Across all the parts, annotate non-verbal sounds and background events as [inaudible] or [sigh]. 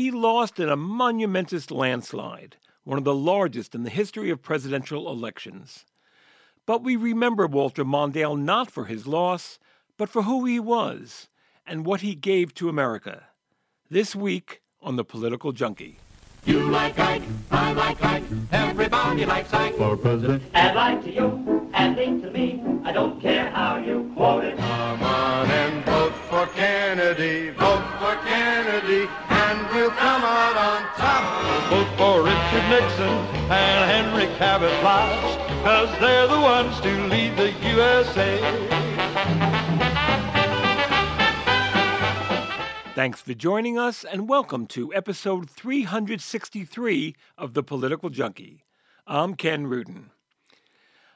he lost in a monumentous landslide, one of the largest in the history of presidential elections. But we remember Walter Mondale not for his loss, but for who he was and what he gave to America. This week on The Political Junkie. You like Ike, I like Ike, everybody likes Ike for president. Add like to you, add link to me, I don't care how you quote it. Come on and vote for Kennedy, vote for Kennedy, and we'll come out on top. Vote for Richard Nixon and Henry Cabot Lodge, cause they're the ones to lead the USA. Thanks for joining us, and welcome to episode 363 of The Political Junkie. I'm Ken Rudin.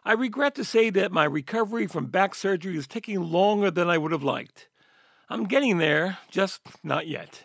I regret to say that my recovery from back surgery is taking longer than I would have liked. I'm getting there, just not yet.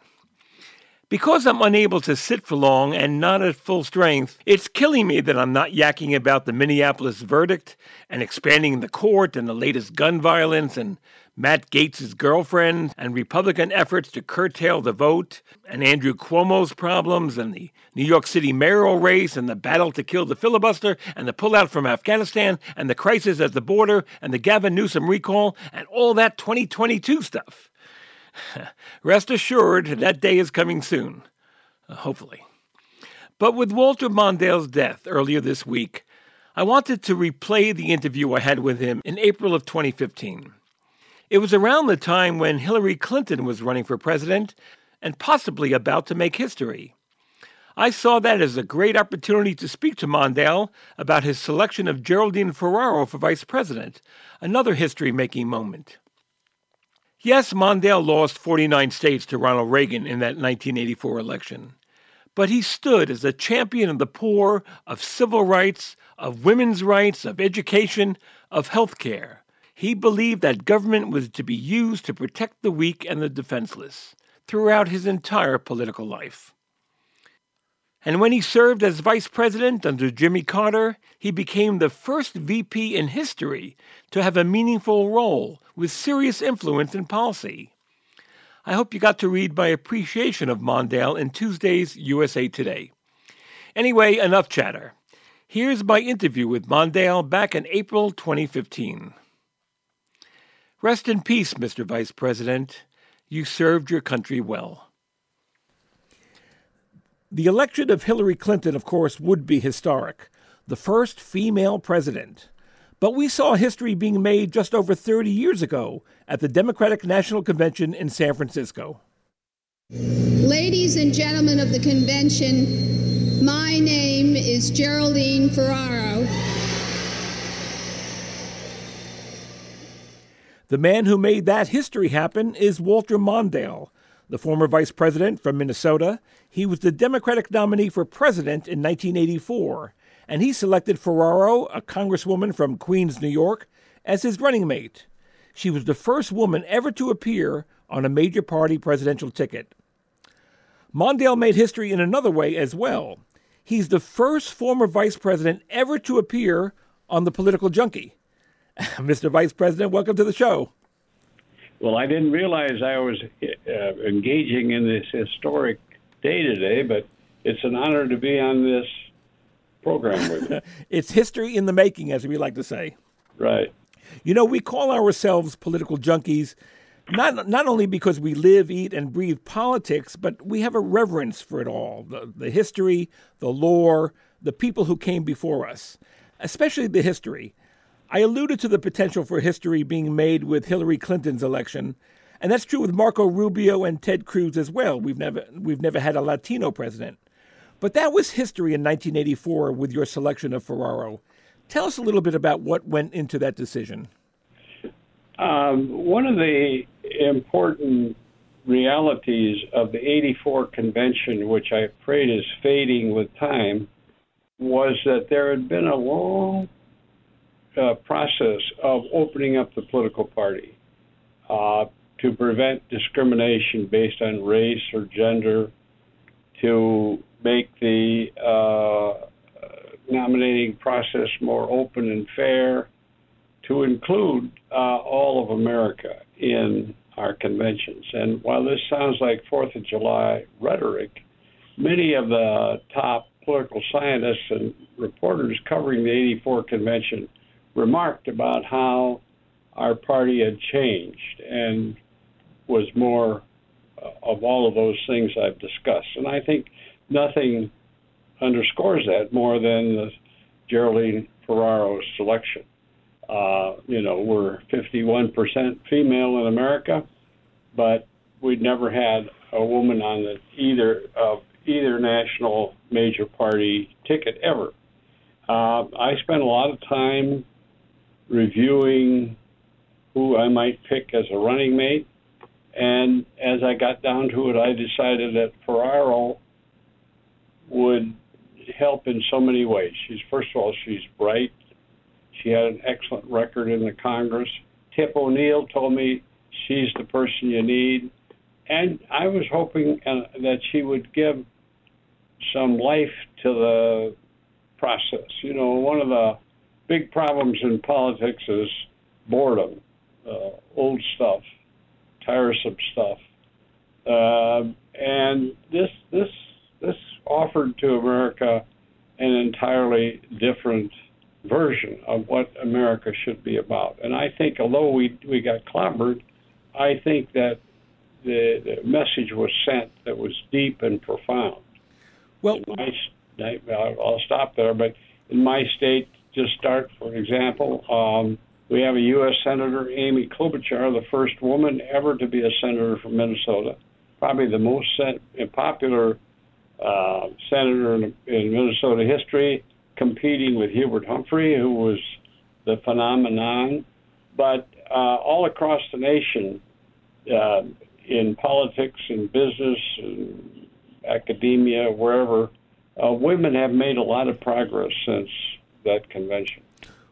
Because I'm unable to sit for long and not at full strength, it's killing me that I'm not yakking about the Minneapolis verdict and expanding the court and the latest gun violence and Matt Gaetz' girlfriend and Republican efforts to curtail the vote and Andrew Cuomo's problems and the New York City mayoral race and the battle to kill the filibuster and the pullout from Afghanistan and the crisis at the border and the Gavin Newsom recall and all that 2022 stuff. [laughs] Rest assured, that day is coming soon. Uh, hopefully. But with Walter Mondale's death earlier this week, I wanted to replay the interview I had with him in April of 2015. It was around the time when Hillary Clinton was running for president and possibly about to make history. I saw that as a great opportunity to speak to Mondale about his selection of Geraldine Ferraro for vice president, another history making moment. Yes, Mondale lost 49 states to Ronald Reagan in that 1984 election. But he stood as a champion of the poor, of civil rights, of women's rights, of education, of health care. He believed that government was to be used to protect the weak and the defenseless throughout his entire political life. And when he served as vice president under Jimmy Carter, he became the first VP in history to have a meaningful role with serious influence in policy. I hope you got to read my appreciation of Mondale in Tuesday's USA Today. Anyway, enough chatter. Here's my interview with Mondale back in April 2015. Rest in peace, Mr. Vice President. You served your country well. The election of Hillary Clinton, of course, would be historic, the first female president. But we saw history being made just over 30 years ago at the Democratic National Convention in San Francisco. Ladies and gentlemen of the convention, my name is Geraldine Ferraro. The man who made that history happen is Walter Mondale, the former vice president from Minnesota. He was the Democratic nominee for president in 1984, and he selected Ferraro, a congresswoman from Queens, New York, as his running mate. She was the first woman ever to appear on a major party presidential ticket. Mondale made history in another way as well. He's the first former vice president ever to appear on the political junkie. [laughs] Mr. Vice President, welcome to the show. Well, I didn't realize I was uh, engaging in this historic day today, but it's an honor to be on this program with you. [laughs] It's history in the making, as we like to say. right. You know, we call ourselves political junkies not not only because we live, eat, and breathe politics, but we have a reverence for it all the, the history, the lore, the people who came before us, especially the history. I alluded to the potential for history being made with Hillary Clinton's election, and that's true with Marco Rubio and Ted Cruz as well. We've never we've never had a Latino president. But that was history in 1984 with your selection of Ferraro. Tell us a little bit about what went into that decision. Um, one of the important realities of the 84 convention, which I afraid is fading with time, was that there had been a long uh, process of opening up the political party. Uh, to prevent discrimination based on race or gender, to make the uh, nominating process more open and fair, to include uh, all of America in our conventions. And while this sounds like Fourth of July rhetoric, many of the top political scientists and reporters covering the 84 convention remarked about how our party had changed and was more uh, of all of those things I've discussed. And I think nothing underscores that more than Geraldine Ferraro selection. Uh, you know, we're 51% female in America, but we'd never had a woman on the either of either national major party ticket ever. Uh, I spent a lot of time reviewing who I might pick as a running mate, and as I got down to it, I decided that Ferraro would help in so many ways. She's first of all, she's bright. She had an excellent record in the Congress. Tip O'Neill told me she's the person you need, and I was hoping uh, that she would give some life to the process. You know, one of the big problems in politics is boredom, uh, old stuff, tiresome stuff, uh, and this this this offered to America an entirely different version of what America should be about. And I think, although we we got clobbered, I think that the, the message was sent that was deep and profound. Well, my, I'll stop there, but in my state, just start for example, um, we have a U.S. Senator, Amy Klobuchar, the first woman ever to be a senator from Minnesota, probably the most popular uh, senator in, in Minnesota history, competing with Hubert Humphrey, who was the phenomenon. But uh, all across the nation, uh, in politics in business, and academia, wherever, uh, women have made a lot of progress since that convention.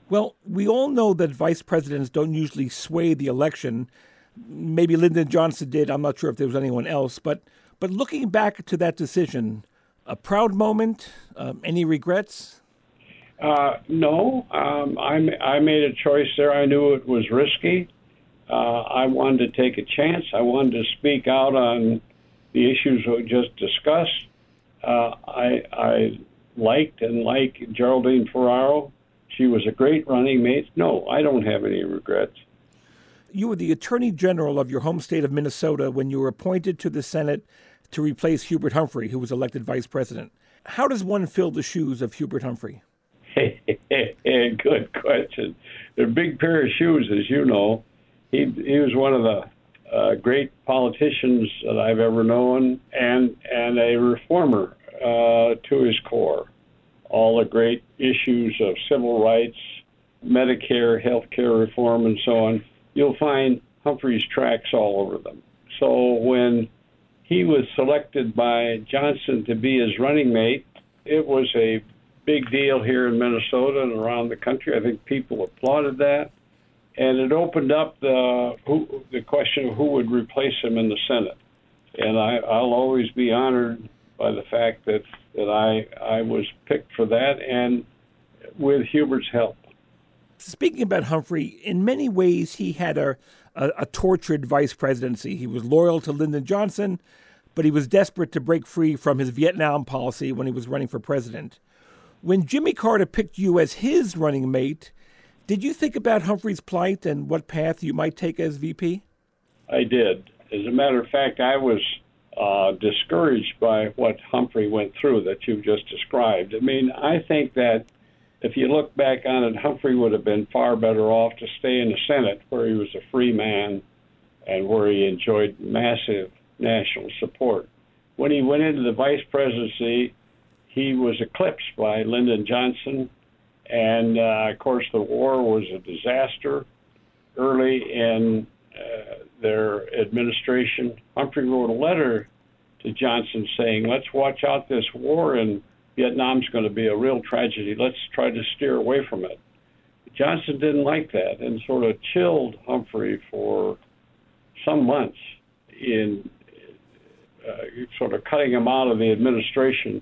Well, we all know that vice presidents don't usually sway the election. Maybe Lyndon Johnson did. I'm not sure if there was anyone else. But but looking back to that decision, a proud moment. Um, any regrets? Uh, no, um, I, I made a choice there. I knew it was risky. Uh, I wanted to take a chance. I wanted to speak out on the issues we just discussed. Uh, I, I liked and like Geraldine Ferraro. She was a great running mate. No, I don't have any regrets. You were the Attorney General of your home state of Minnesota when you were appointed to the Senate to replace Hubert Humphrey, who was elected vice president. How does one fill the shoes of Hubert Humphrey? [laughs] Good question. They're a big pair of shoes, as you know. He he was one of the uh, great politicians that I've ever known, and and a reformer uh, to his core. All the great issues of civil rights, Medicare, health care reform, and so on. You'll find Humphrey's tracks all over them. So when he was selected by Johnson to be his running mate, it was a big deal here in Minnesota and around the country. I think people applauded that and it opened up the who, the question of who would replace him in the Senate. And I, I'll always be honored by the fact that that I I was picked for that, and with Hubert's help. Speaking about Humphrey, in many ways he had a, a, a tortured vice presidency. He was loyal to Lyndon Johnson, but he was desperate to break free from his Vietnam policy when he was running for president. When Jimmy Carter picked you as his running mate, did you think about Humphrey's plight and what path you might take as VP? I did. As a matter of fact, I was uh, discouraged by what Humphrey went through that you just described. I mean, I think that if you look back on it, Humphrey would have been far better off to stay in the Senate, where he was a free man and where he enjoyed massive national support. When he went into the vice presidency, he was eclipsed by Lyndon Johnson and uh, of course, the war was a disaster early in uh, their administration. Humphrey wrote a letter to Johnson saying, let's watch out this war and Vietnam's going to be a real tragedy. Let's try to steer away from it. Johnson didn't like that and sort of chilled Humphrey for some months in uh, sort of cutting him out of the administration.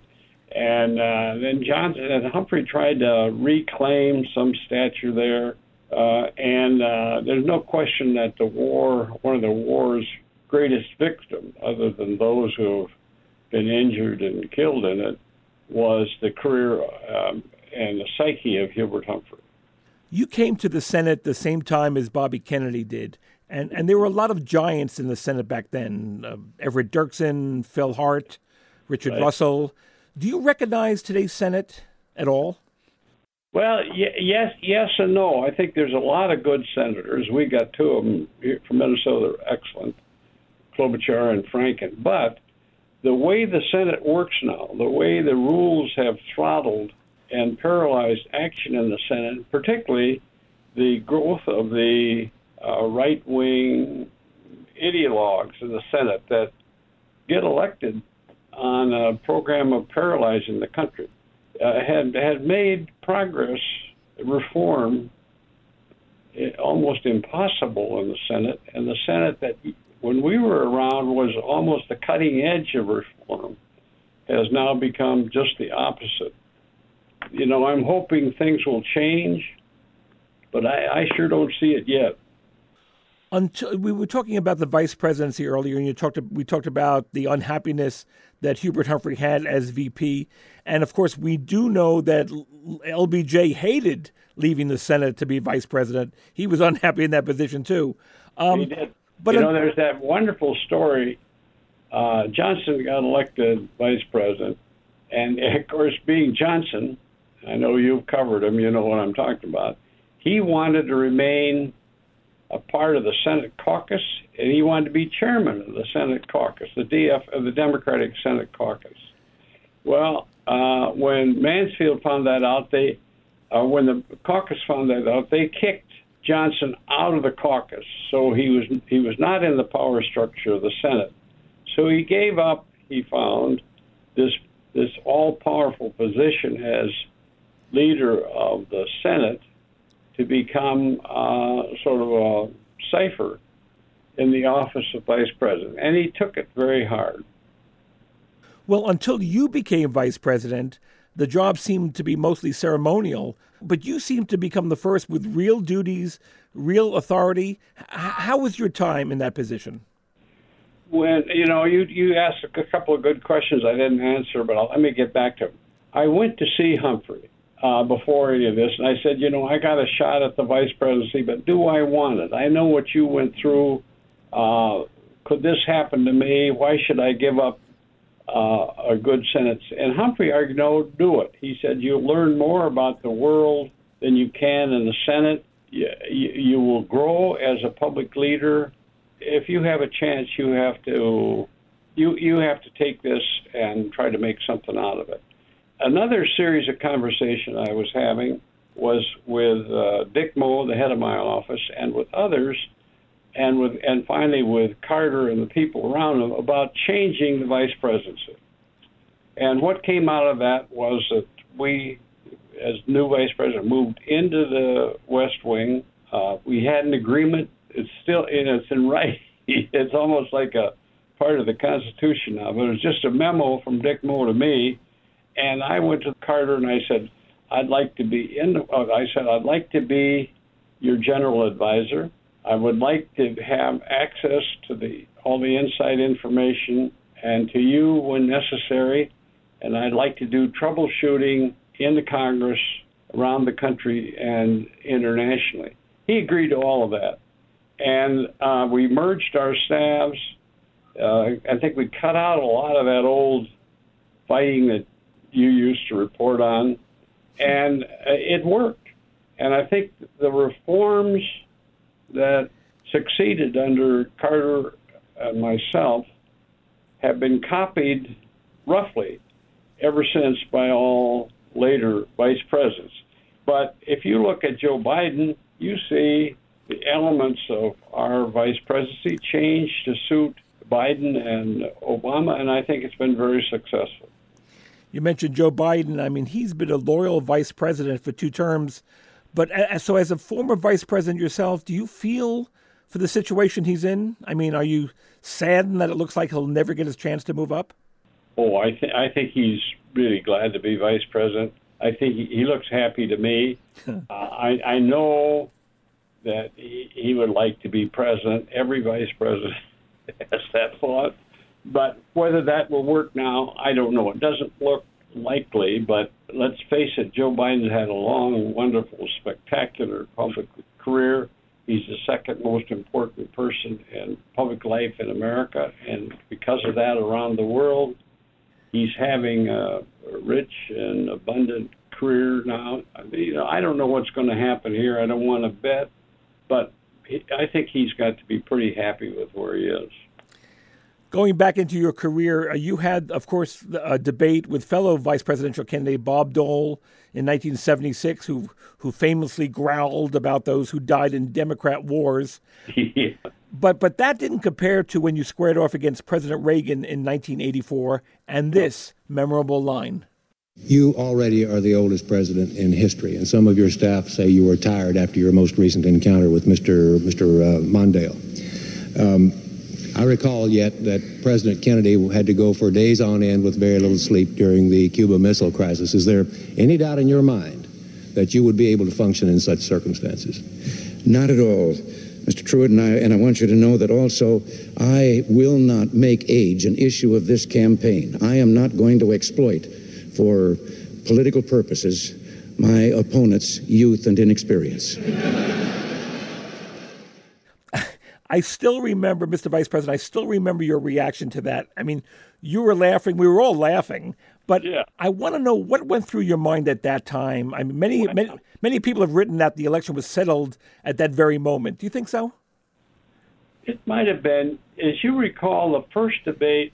And uh, then Johnson and Humphrey tried to reclaim some stature there. Uh, and uh, there's no question that the war, one of the war's greatest victims, other than those who have been injured and killed in it, was the career um, and the psyche of Hubert Humphrey. You came to the Senate the same time as Bobby Kennedy did, and, and there were a lot of giants in the Senate back then uh, Everett Dirksen, Phil Hart, Richard Right. Russell. Do you recognize today's Senate at all? Well, y- yes, yes, and no. I think there's a lot of good senators. We got two of them from Minnesota, excellent, Klobuchar and Franken. But the way the Senate works now, the way the rules have throttled and paralyzed action in the Senate, particularly the growth of the uh, right-wing ideologues in the Senate that get elected on a program of paralyzing the country uh, had had made progress reform eh, almost impossible in the Senate, and the Senate that when we were around was almost the cutting edge of reform has now become just the opposite. You know, I'm hoping things will change, but I, I sure don't see it yet. Until we were talking about the vice presidency earlier, and you talked. We talked about the unhappiness that Hubert Humphrey had as VP, and of course, we do know that LBJ hated leaving the Senate to be vice president. He was unhappy in that position too. Um, he did. but you know, there's that wonderful story. Uh, Johnson got elected vice president, and [laughs] of course, being Johnson, I know you've covered him. You know what I'm talking about. He wanted to remain a part of the Senate caucus, and he wanted to be chairman of the Senate caucus, the DF, of the Democratic Senate caucus. Well, uh, when Mansfield found that out, they, uh, when the caucus found that out, they kicked Johnson out of the caucus, so he was he was not in the power structure of the Senate. So he gave up. He found this this all powerful position as leader of the Senate to become uh, sort of a cipher in the office of vice president, and he took it very hard. Well, until you became vice president, the job seemed to be mostly ceremonial, but you seemed to become the first with real duties, real authority. H- how was your time in that position? when you know you you asked a couple of good questions I didn't answer, but I'll, let me get back to them. I went to see Humphrey uh, before any of this, and I said, you know, I got a shot at the vice presidency, but do I want it? I know what you went through. Uh, could this happen to me? Why should I give up uh, a good sentence? And Humphrey argued, no, do it. He said, you'll learn more about the world than you can in the Senate. You, you, you will grow as a public leader if you have a chance, you have to you you have to take this and try to make something out of it. Another series of conversation I was having was with uh, Dick Moe, the head of my office, and with others, and with and finally with Carter and the people around him about changing the vice presidency. And what came out of that was that we, as new vice president, moved into the West Wing. Uh, we had an agreement it's still in it's in writing. [laughs] It's almost like a part of the Constitution now, but it was just a memo from Dick Moe to me, and I went to Carter and I said, I'd like to be in. Uh, I said I'd like to be your general advisor. I would like to have access to the all the inside information and to you when necessary, and I'd like to do troubleshooting in the Congress, around the country, and internationally. He agreed to all of that and uh, we merged our staffs. Uh, I think we cut out a lot of that old fighting that you used to report on, and uh, it worked. And I think the reforms that succeeded under Carter and myself have been copied roughly ever since by all later vice presidents. But if you look at Joe Biden, you see the elements of our vice presidency changed to suit Biden and Obama, and I think it's been very successful. You mentioned Joe Biden. I mean, he's been a loyal vice president for two terms. But a- so, as a former vice president yourself, do you feel for the situation he's in? I mean, are you saddened that it looks like he'll never get his chance to move up? Oh, I think I think he's really glad to be vice president. I think he, he looks happy to me. [laughs] uh, I I know that he, he would like to be president. Every vice president [laughs] has that thought, but whether that will work now, I don't know. It doesn't look likely, but let's face it, Joe Biden's had a long, wonderful, spectacular public career. He's the second most important person in public life in America, and because of that, around the world, he's having a rich and abundant career now. I you know, I don't know what's going to happen here. I don't want to bet, but I think he's got to be pretty happy with where he is. Going back into your career, uh, you had, of course, a debate with fellow vice presidential candidate Bob Dole in 1976, who who famously growled about those who died in Democrat wars. [laughs] yeah. But but that didn't compare to when you squared off against President Reagan in 1984 and this memorable line. You already are the oldest president in history, and some of your staff say you were tired after your most recent encounter with Mr. Mr. Uh, Mondale. Um, I recall yet that President Kennedy had to go for days on end with very little sleep during the Cuba Missile Crisis. Is there any doubt in your mind that you would be able to function in such circumstances? Not at all, Mr. Trewhitt, and I, and I want you to know that also I will not make age an issue of this campaign. I am not going to exploit for political purposes my opponent's youth and inexperience. [laughs] I still remember, Mr. Vice President, I still remember your reaction to that. I mean, you were laughing. We were all laughing. But Yeah. I want to know what went through your mind at that time. I mean, many, many, many people have written that the election was settled at that very moment. Do you think so? It might have been, as you recall, the first debate,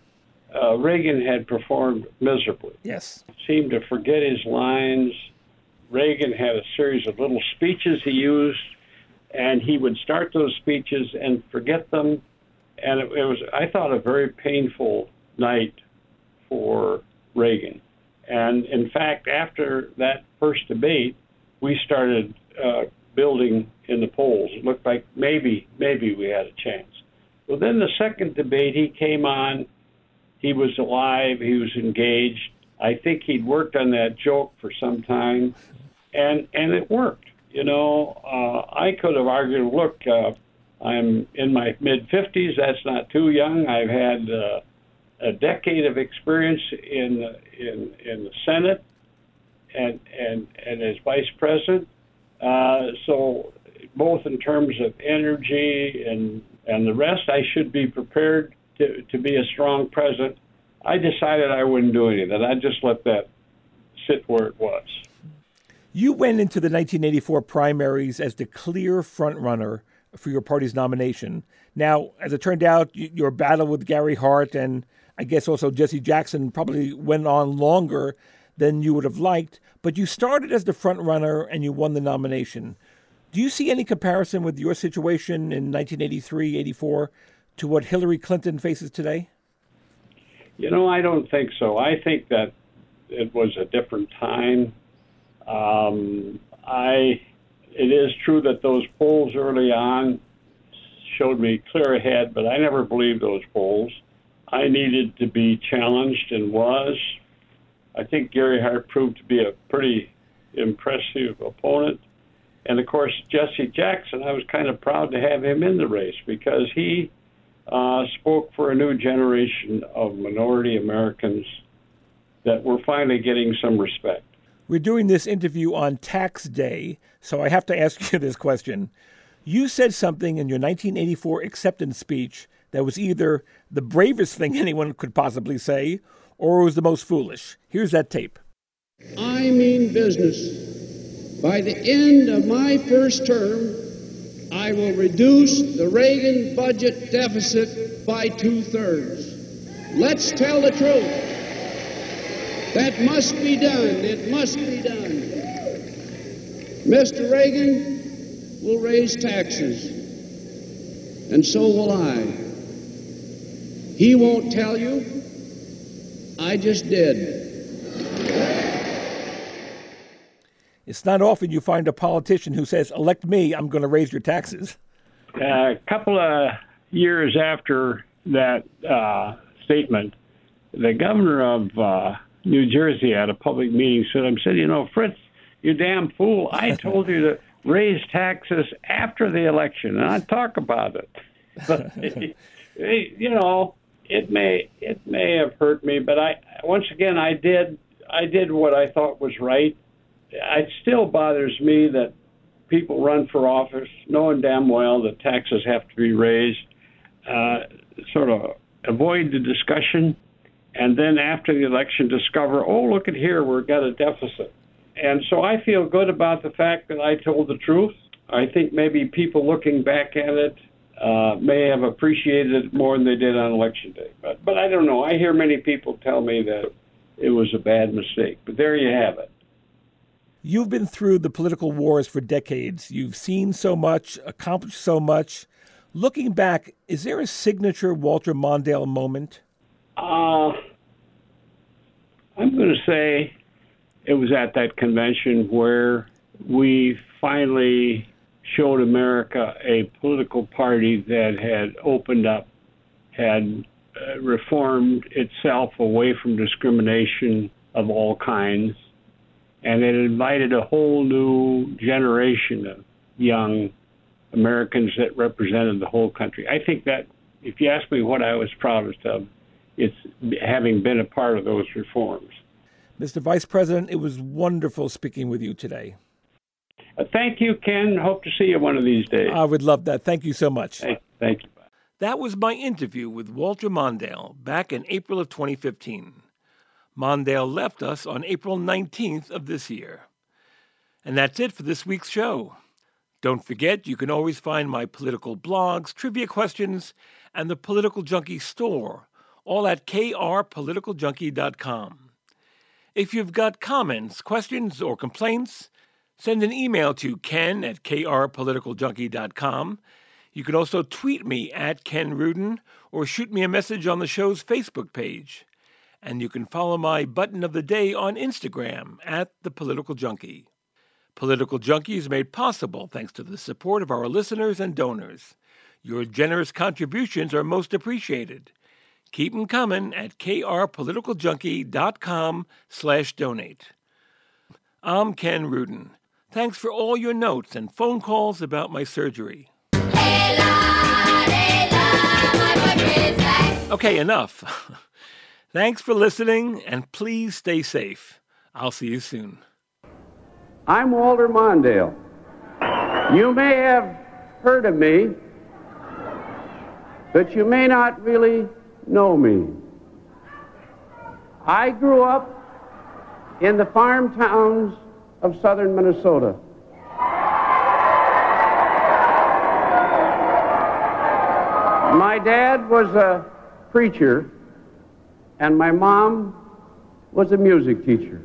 uh, Reagan had performed miserably. Yes. Seemed to forget his lines. Reagan had a series of little speeches he used, and he would start those speeches and forget them. And it, it was, I thought, a very painful night for Reagan. And in fact, after that first debate, we started uh, building in the polls. It looked like maybe, maybe we had a chance. Well, then the second debate, he came on. He was alive. He was engaged. I think he'd worked on that joke for some time, and and it worked. You know, uh, I could have argued, look, uh, I'm in my mid 50s. That's not too young. I've had uh, a decade of experience in the, in in the Senate and and and as vice president. Uh, so both in terms of energy and and the rest, I should be prepared to to be a strong president. I decided I wouldn't do any of that. I'd just let that sit where it was. You went into the 1984 primaries as the clear frontrunner for your party's nomination. Now, as it turned out, your battle with Gary Hart and I guess also Jesse Jackson probably went on longer than you would have liked, but you started as the frontrunner and you won the nomination. Do you see any comparison with your situation in 1983 84 to what Hillary Clinton faces today? You know, I don't think so. I think that it was a different time. Um, I, it is true that those polls early on showed me clear ahead, but I never believed those polls. I needed to be challenged and was. I think Gary Hart proved to be a pretty impressive opponent. And of course, Jesse Jackson, I was kind of proud to have him in the race because he uh, spoke for a new generation of minority Americans that were finally getting some respect. We're doing this interview on tax day, so I have to ask you this question. You said something in your 1984 acceptance speech that was either the bravest thing [laughs] anyone could possibly say or was the most foolish. Here's that tape. I mean business. By the end of my first term, I will reduce the Reagan budget deficit by two thirds. Let's tell the truth. That must be done. It must be done. Mr. Reagan will raise taxes, and so will I. He won't tell you. I just did. It's not often you find a politician who says, elect me, I'm going to raise your taxes. a couple of years after that uh, statement, the governor of uh, New Jersey at a public meeting said, "I'm saying, you know, Fritz, you damn fool! I [laughs] told you to raise taxes after the election, and I talk about it." [laughs] But you know, it may it may have hurt me, but I once again I did I did what I thought was right. It still bothers me that people run for office knowing damn well that taxes have to be raised, uh, sort of avoid the discussion, and then after the election discover, oh, look at here, we've got a deficit. And so I feel good about the fact that I told the truth. I think maybe people looking back at it uh, may have appreciated it more than they did on election day. But, but I don't know. I hear many people tell me that it was a bad mistake. But there you have it. You've been through the political wars for decades. You've seen so much, accomplished so much. Looking back, is there a signature Walter Mondale moment? Uh, I'm going to say it was at that convention where we finally showed America a political party that had opened up, had uh, reformed itself away from discrimination of all kinds, and it invited a whole new generation of young Americans that represented the whole country. I think that if you ask me what I was proudest of, it's having been a part of those reforms. Mr. Vice President, it was wonderful speaking with you today. Uh, thank you, Ken. Hope to see you one of these days. I would love that. Thank you so much. Hey, thank you. That was my interview with Walter Mondale back in April of 2015. Mondale left us on April 19th of this year. And that's it for this week's show. Don't forget, you can always find my political blogs, trivia questions, and the Political Junkie store, all at krpoliticaljunkie.com. If you've got comments, questions, or complaints, send an email to ken at krpoliticaljunkie.com. You can also tweet me at Ken Rudin or shoot me a message on the show's Facebook page. And you can follow my button of the day on Instagram at The Political Junkie. Political Junkie is made possible thanks to the support of our listeners and donors. Your generous contributions are most appreciated. Keep them coming at krpoliticaljunkie.com slash donate. I'm Ken Rudin. Thanks for all your notes and phone calls about my surgery. Okay, enough. [laughs] Thanks for listening, and please stay safe. I'll see you soon. I'm Walter Mondale. You may have heard of me, but you may not really know me. I grew up in the farm towns of southern Minnesota. My dad was a preacher, and my mom was a music teacher.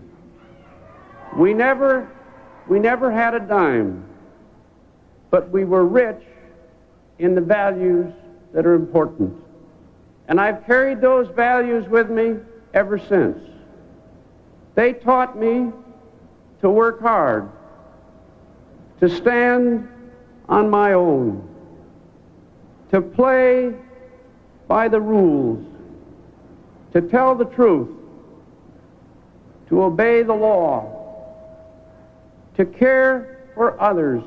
We never, we never had a dime, but we were rich in the values that are important. And I've carried those values with me ever since. They taught me to work hard, to stand on my own, to play by the rules, to tell the truth, to obey the law, to care for others,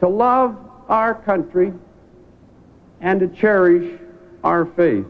to love our country, and to cherish our faith.